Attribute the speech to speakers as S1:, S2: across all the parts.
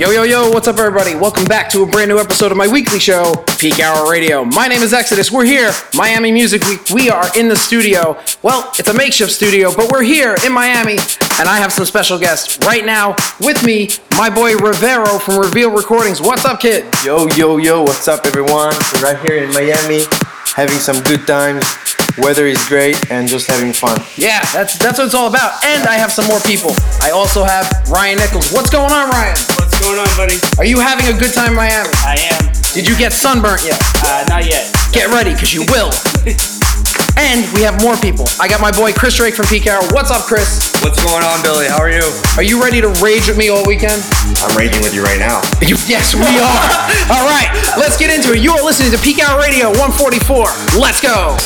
S1: Yo, yo, yo, what's up, everybody? Welcome back to a brand new episode of my weekly show, Peak Hour Radio. My name is Exodus. We're here, Miami Music Week. We are in the studio. Well, it's a makeshift studio, but we're here in Miami, and I have some special guests right now with me, my boy Rivero from Revealed Recordings. What's up, kid?
S2: Yo, yo, yo, what's up, everyone? We're right here in Miami, having some good times. Weather is great and just having fun.
S1: Yeah, that's that's what it's all about. And I have some more people. I also have Ryan Nichols. What's going on, Ryan?
S3: What's going on, buddy?
S1: Are you having a good time in Miami?
S3: I am.
S1: Did you get sunburnt yet?
S3: Uh, not yet.
S1: Get ready, because you will. and we have more people. I got my boy Chris Drake from Peak Hour. What's up, Chris?
S4: What's going on, Billy? How are you?
S1: Are you ready to rage with me all weekend?
S4: I'm raging with you right now.
S1: You- yes, we are. all right, let's get into it. You are listening to Peak Hour Radio 144. Let's go.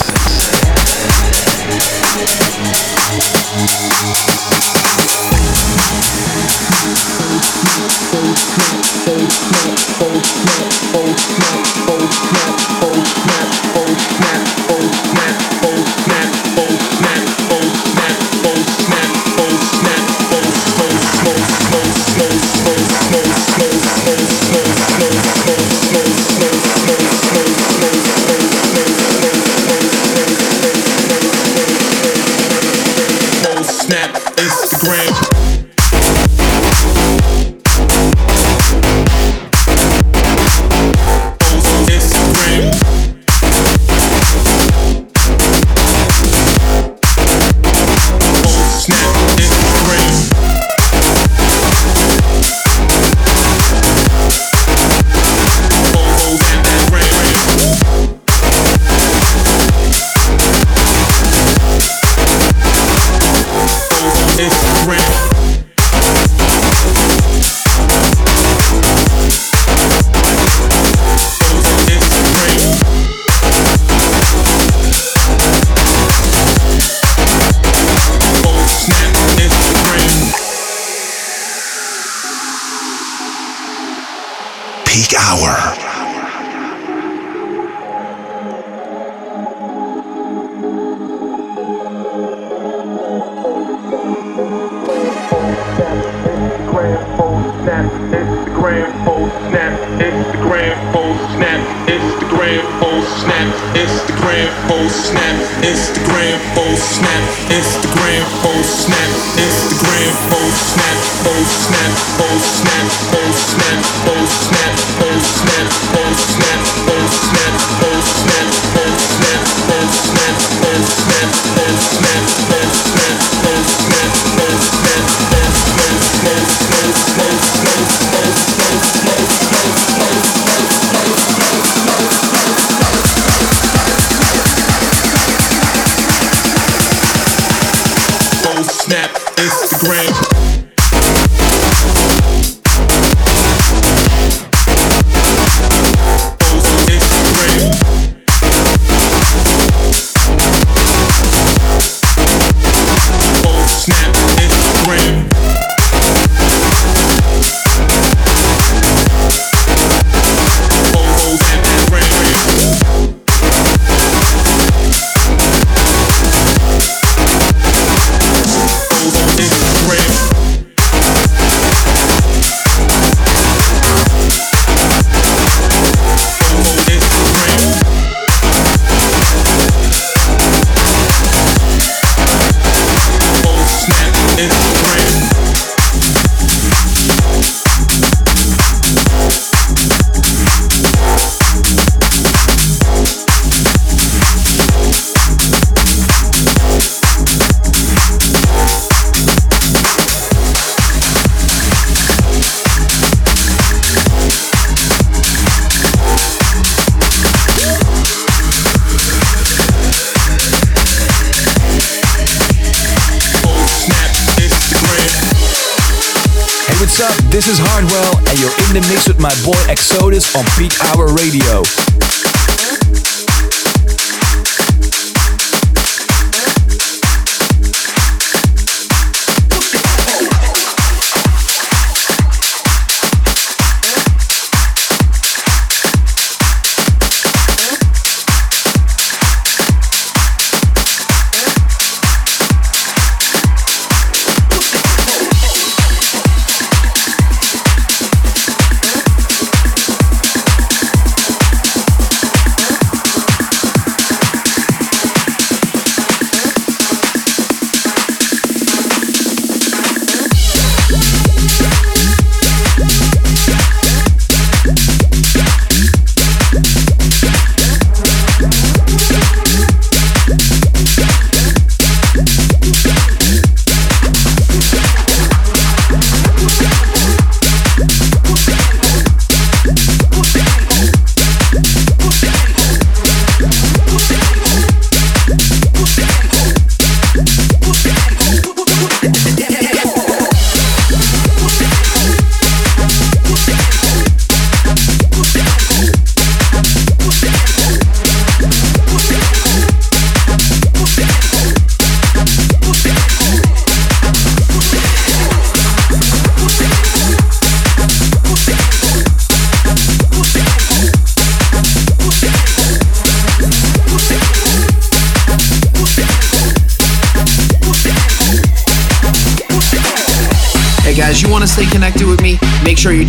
S5: Snap Instagram.
S6: On Peak Hour Radio.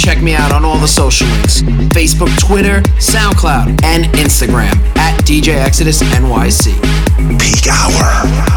S1: Check me out on all the social links Facebook, Twitter, SoundCloud, and Instagram at DJ Exodus NYC.
S7: Peak Hour.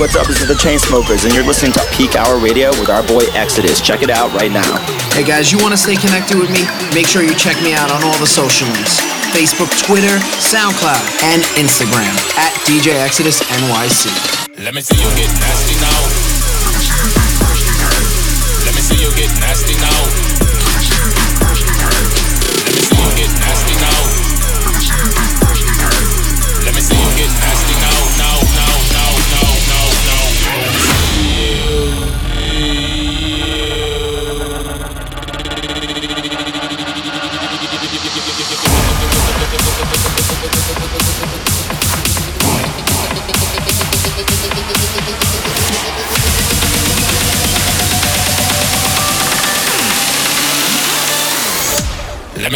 S8: What's up? This is the Chainsmokers, and you're listening to Peak Hour Radio with our boy Exodus. Check it out right now.
S1: Hey guys, you want to stay connected with me? Make sure you check me out on all the social links Facebook, Twitter, SoundCloud, and Instagram at DJ Exodus NYC.
S9: Let me see you get nasty now. Let me see you get nasty now.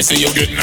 S9: See you get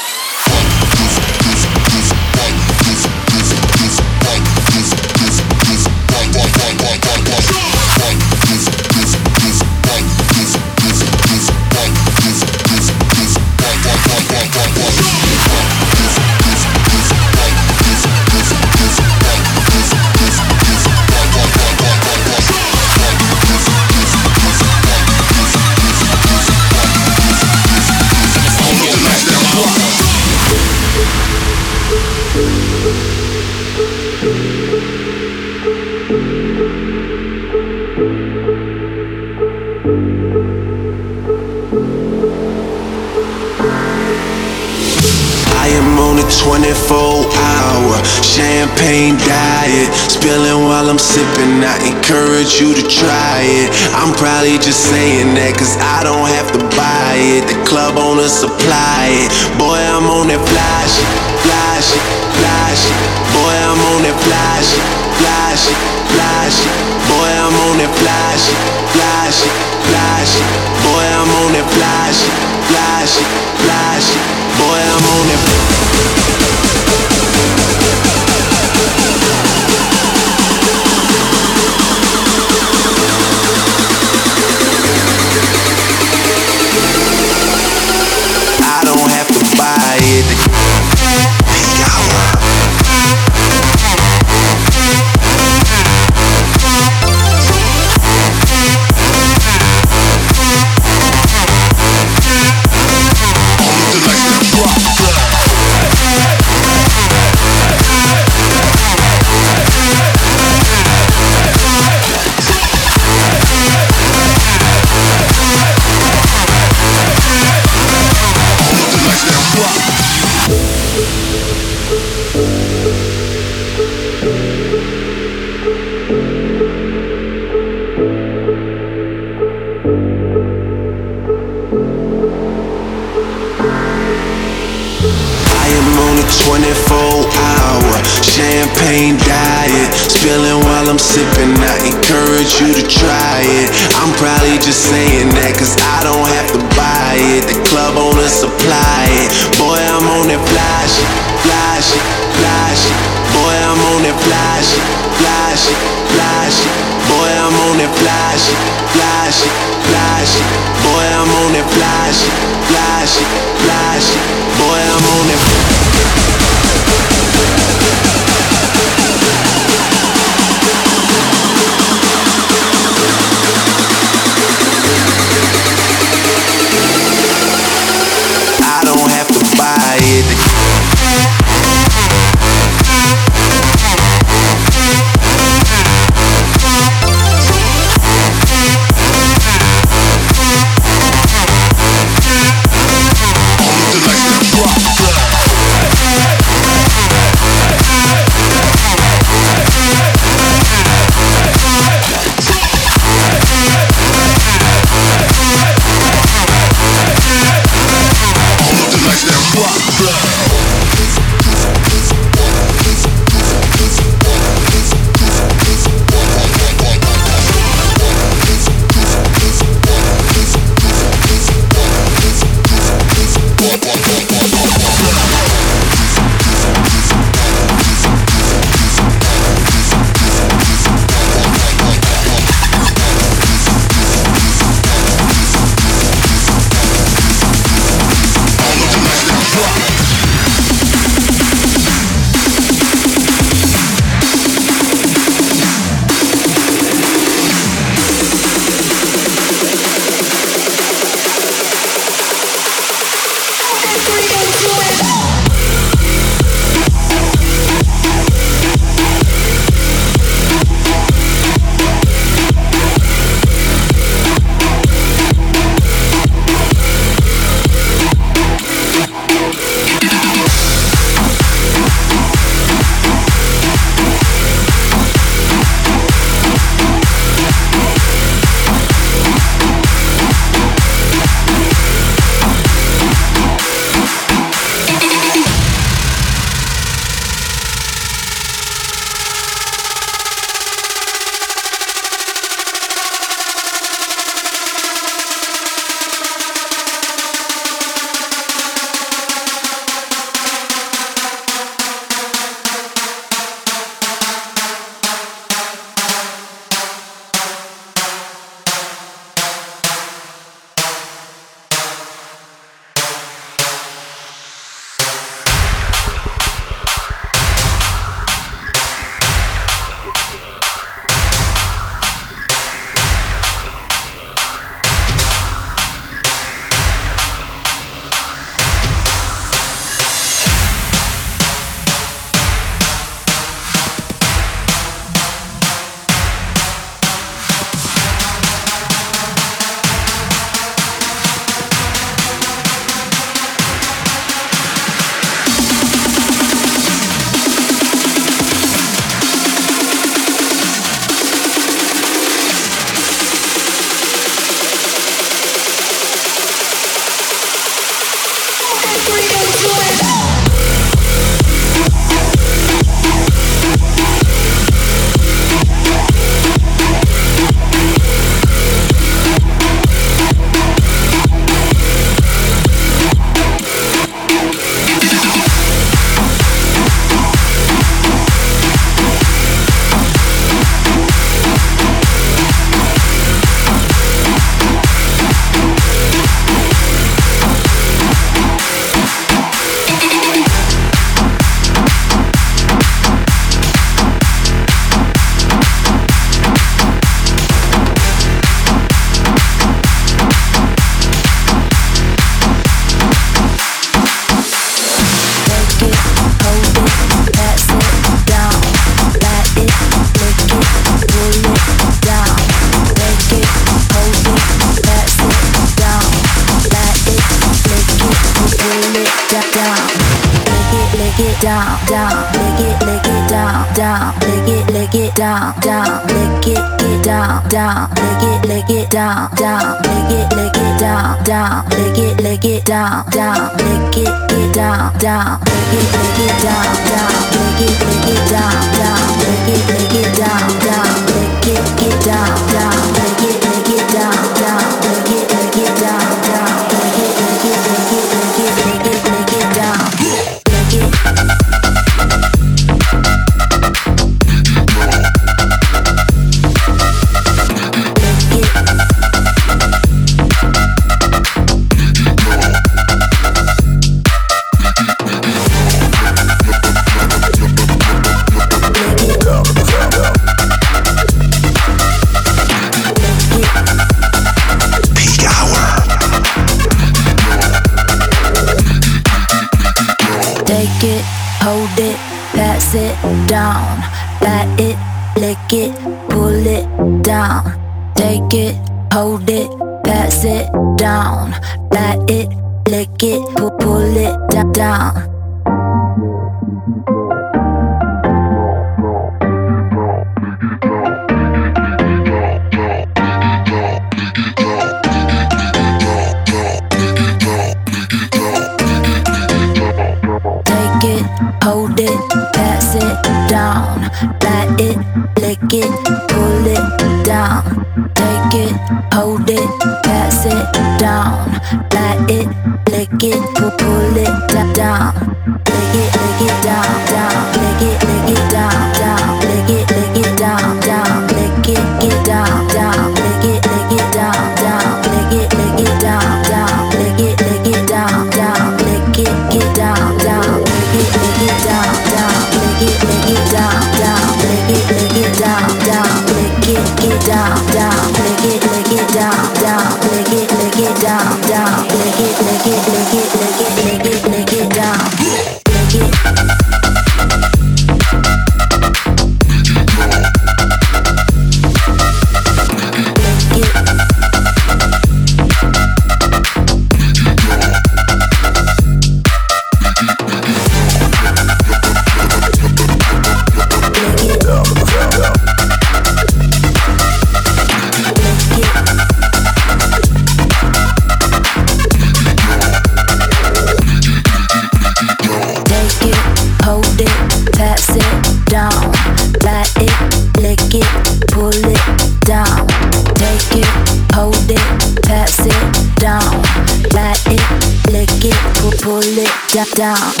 S10: down.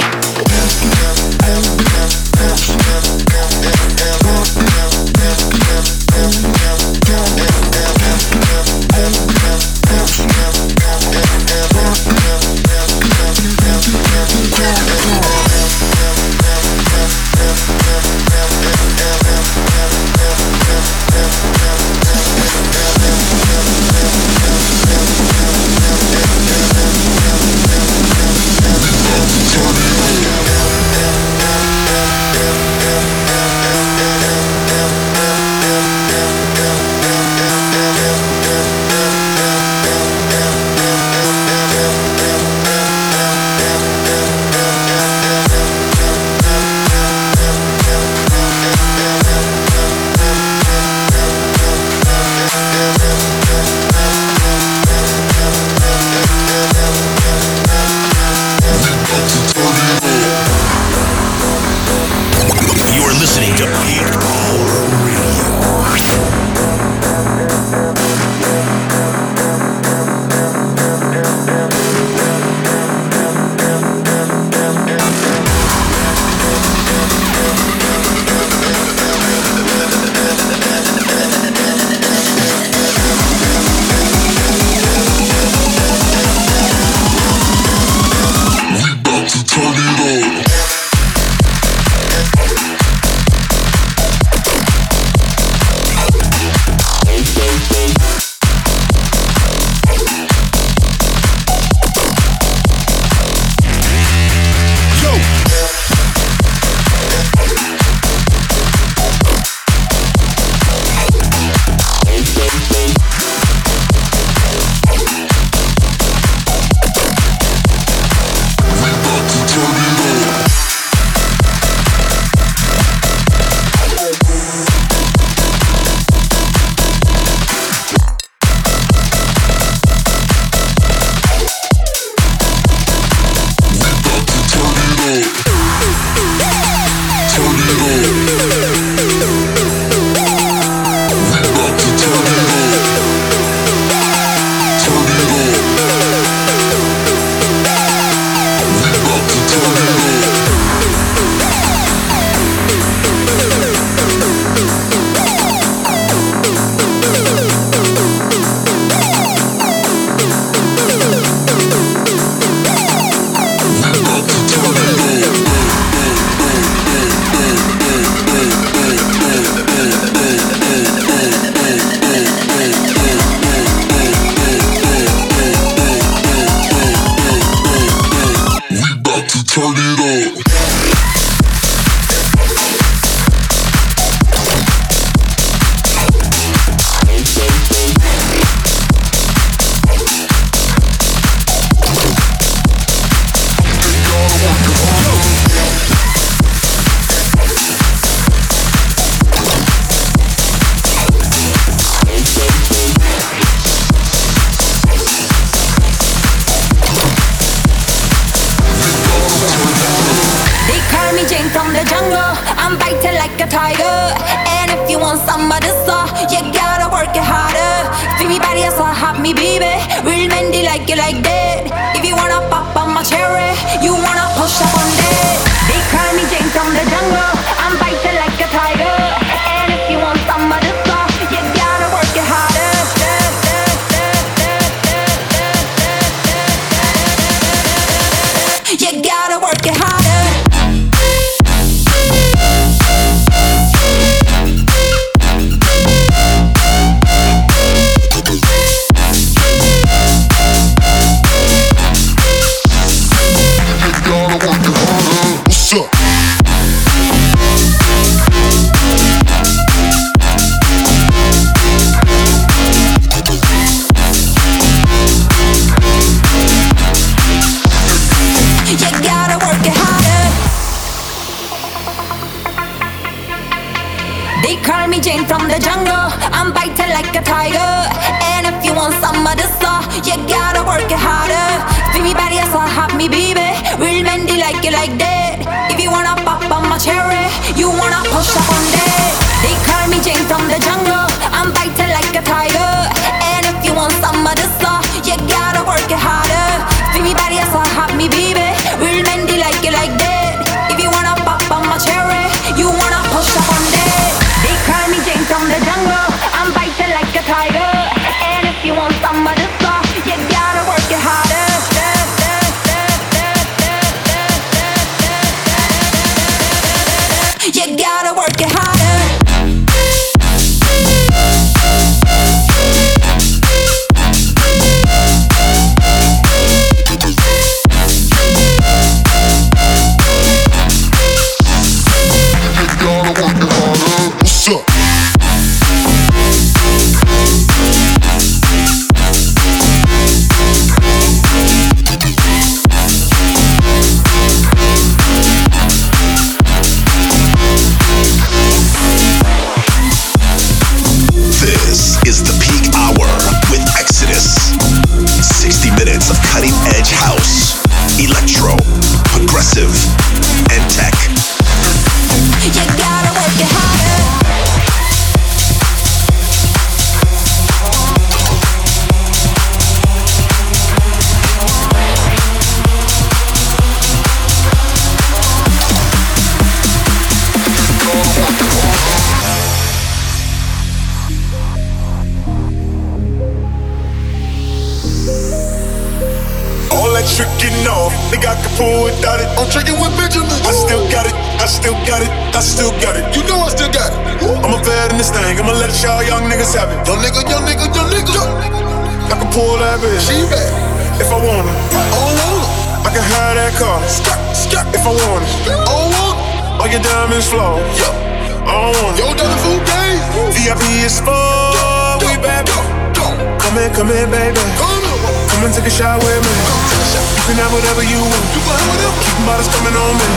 S3: Everybody's coming on me.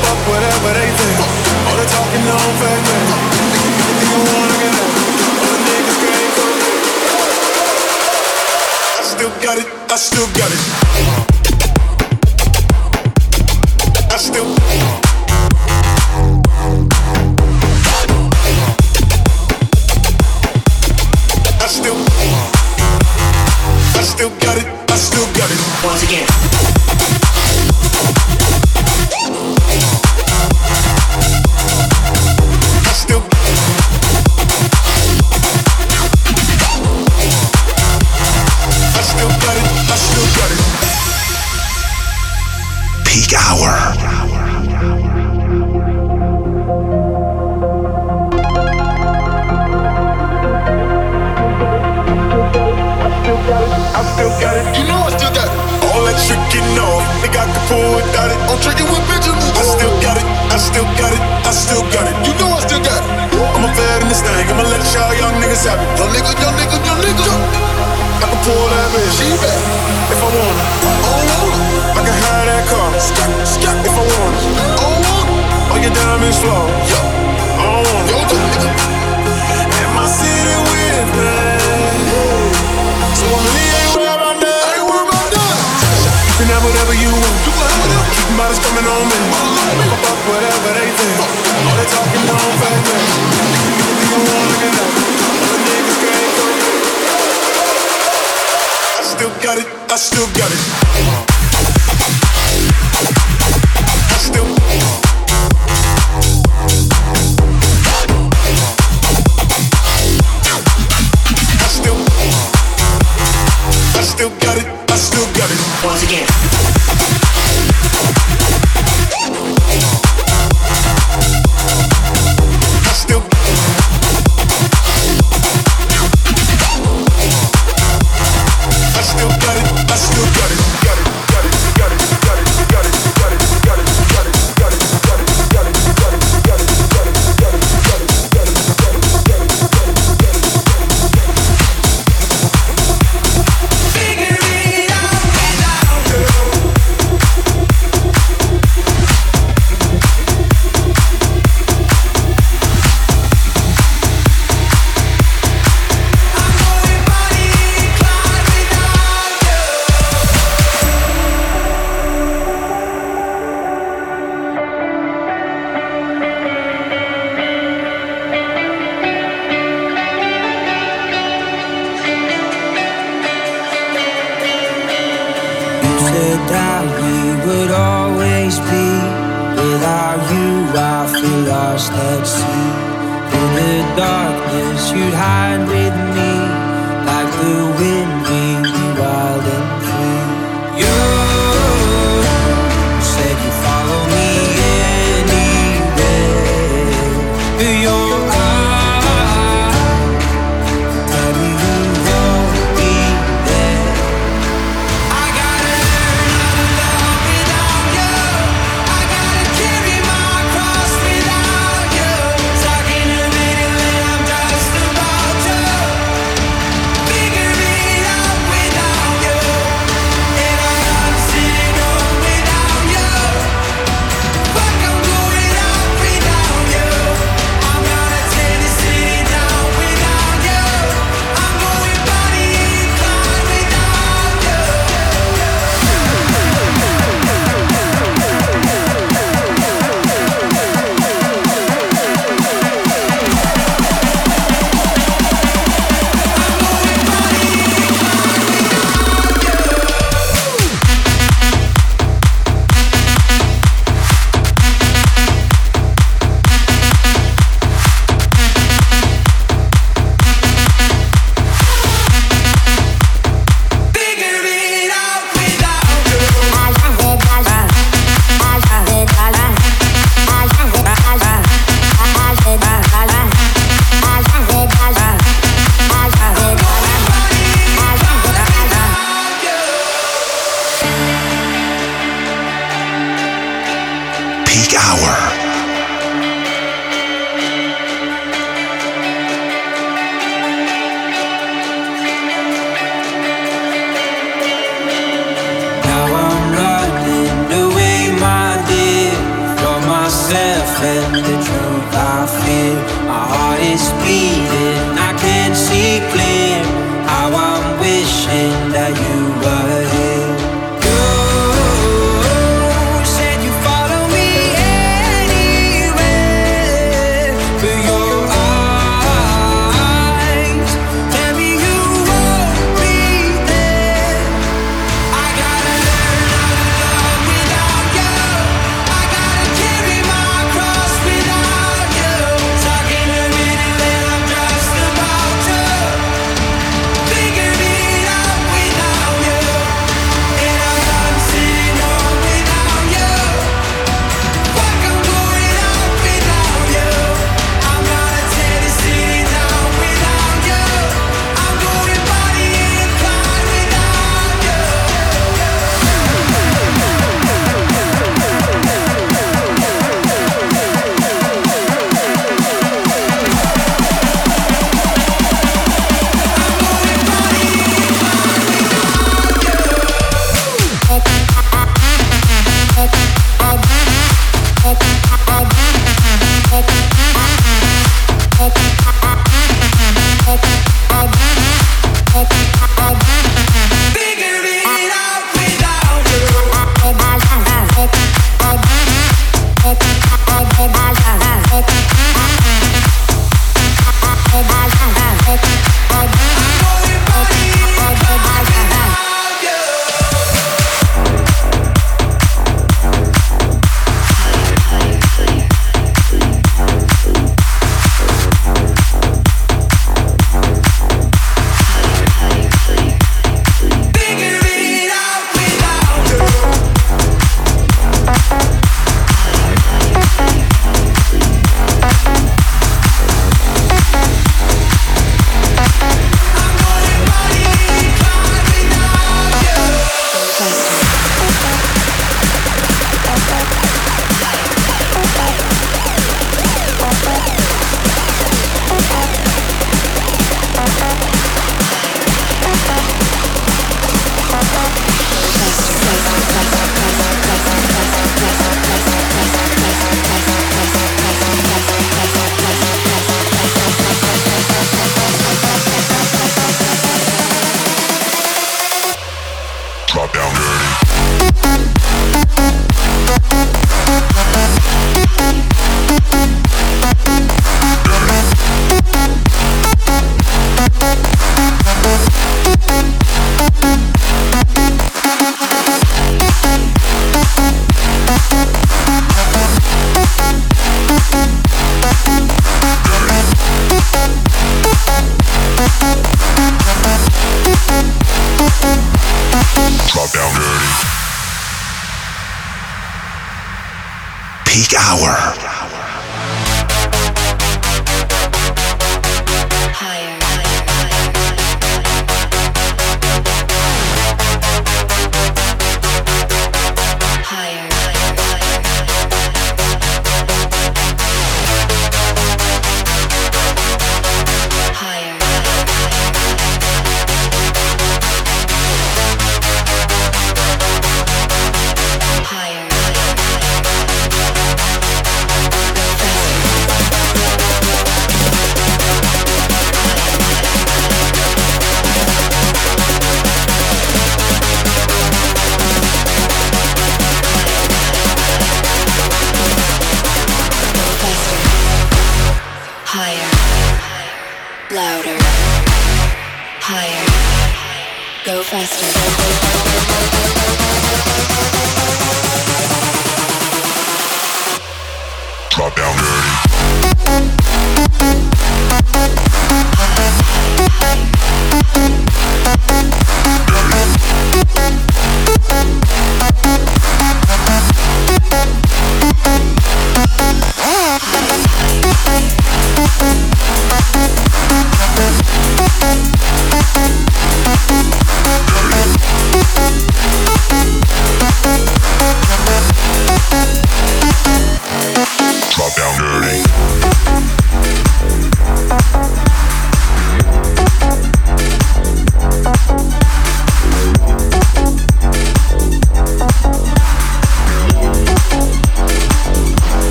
S3: Fuck whatever they think. All the talking on fake men. If you wanna get out, all the niggas can't. I still got it. I still got it.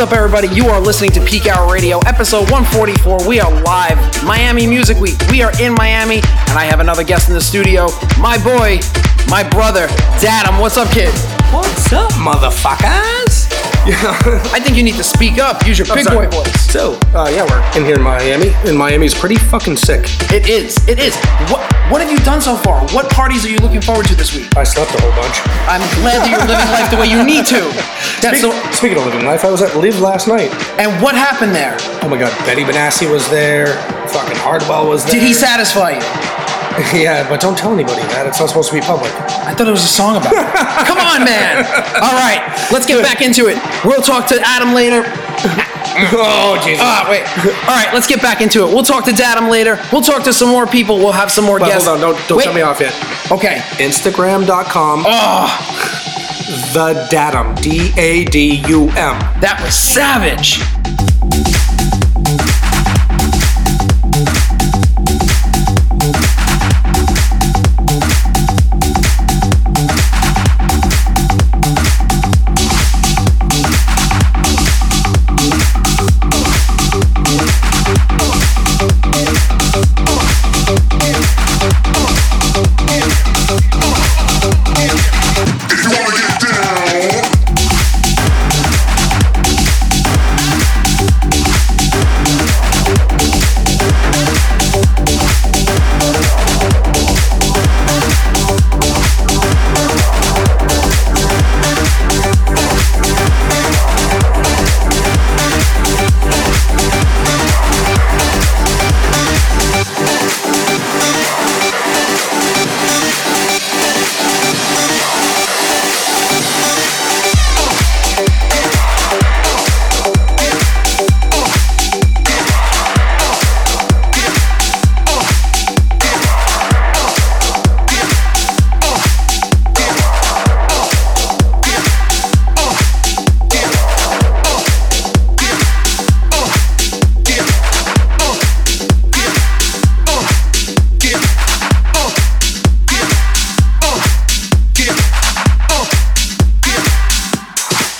S1: What's up, everybody? You are listening to Peak Hour Radio, episode 144. We are live, Miami Music Week. We are in Miami, and I have another guest in the studio, my boy, my brother, Dadum. What's up, kid?
S11: What's up, motherfuckers?
S1: I think you need to speak up. Use your big boy voice.
S11: So, uh, yeah, we're in here in Miami, and Miami's pretty fucking sick.
S1: It is. It is. What What have you done so far? What parties are you looking forward to this week?
S11: I slept a whole bunch.
S1: I'm glad that you're living life the way you need to. That's
S11: Speak-
S1: the,
S11: Speaking of living life, I was at LIV last night.
S1: and what happened there?
S11: Oh my god, Benny Benassi was there. Fucking Hardwell was there.
S1: Did he satisfy you?
S11: yeah, but don't tell anybody that. It's not supposed to be public.
S1: I thought it was a song about it. Come on, man. All right, let's get back into it. We'll talk to Adam later.
S11: Oh, Jesus.
S1: Ah, wait. All right, let's get back into it. We'll talk to Adam later. We'll talk to some more people. We'll have some more
S11: But
S1: guests.
S11: hold on, don't, don't
S1: Wait.
S11: cut me off yet.
S1: Okay.
S11: Instagram.com.
S1: Oh,
S11: The Dadum. D A D U M.
S1: that was savage.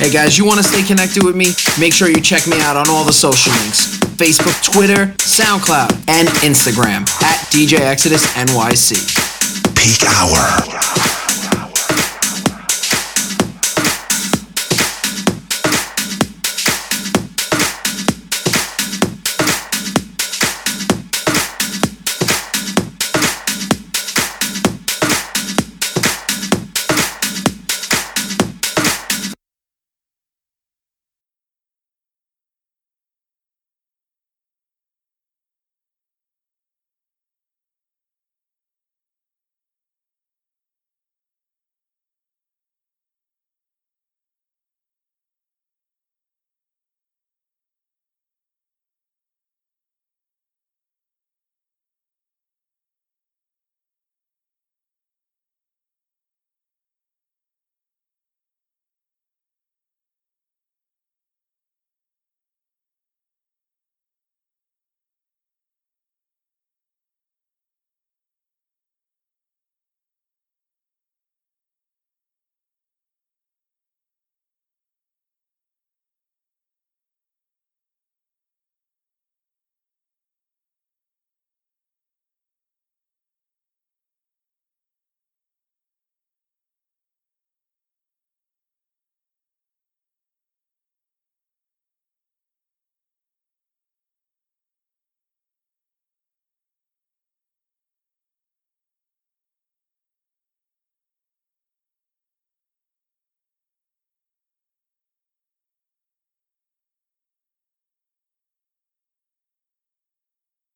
S1: Hey guys, you want to stay connected with me? Make sure you check me out on all the social links Facebook, Twitter, SoundCloud, and Instagram at DJ Exodus NYC.
S7: Peak Hour.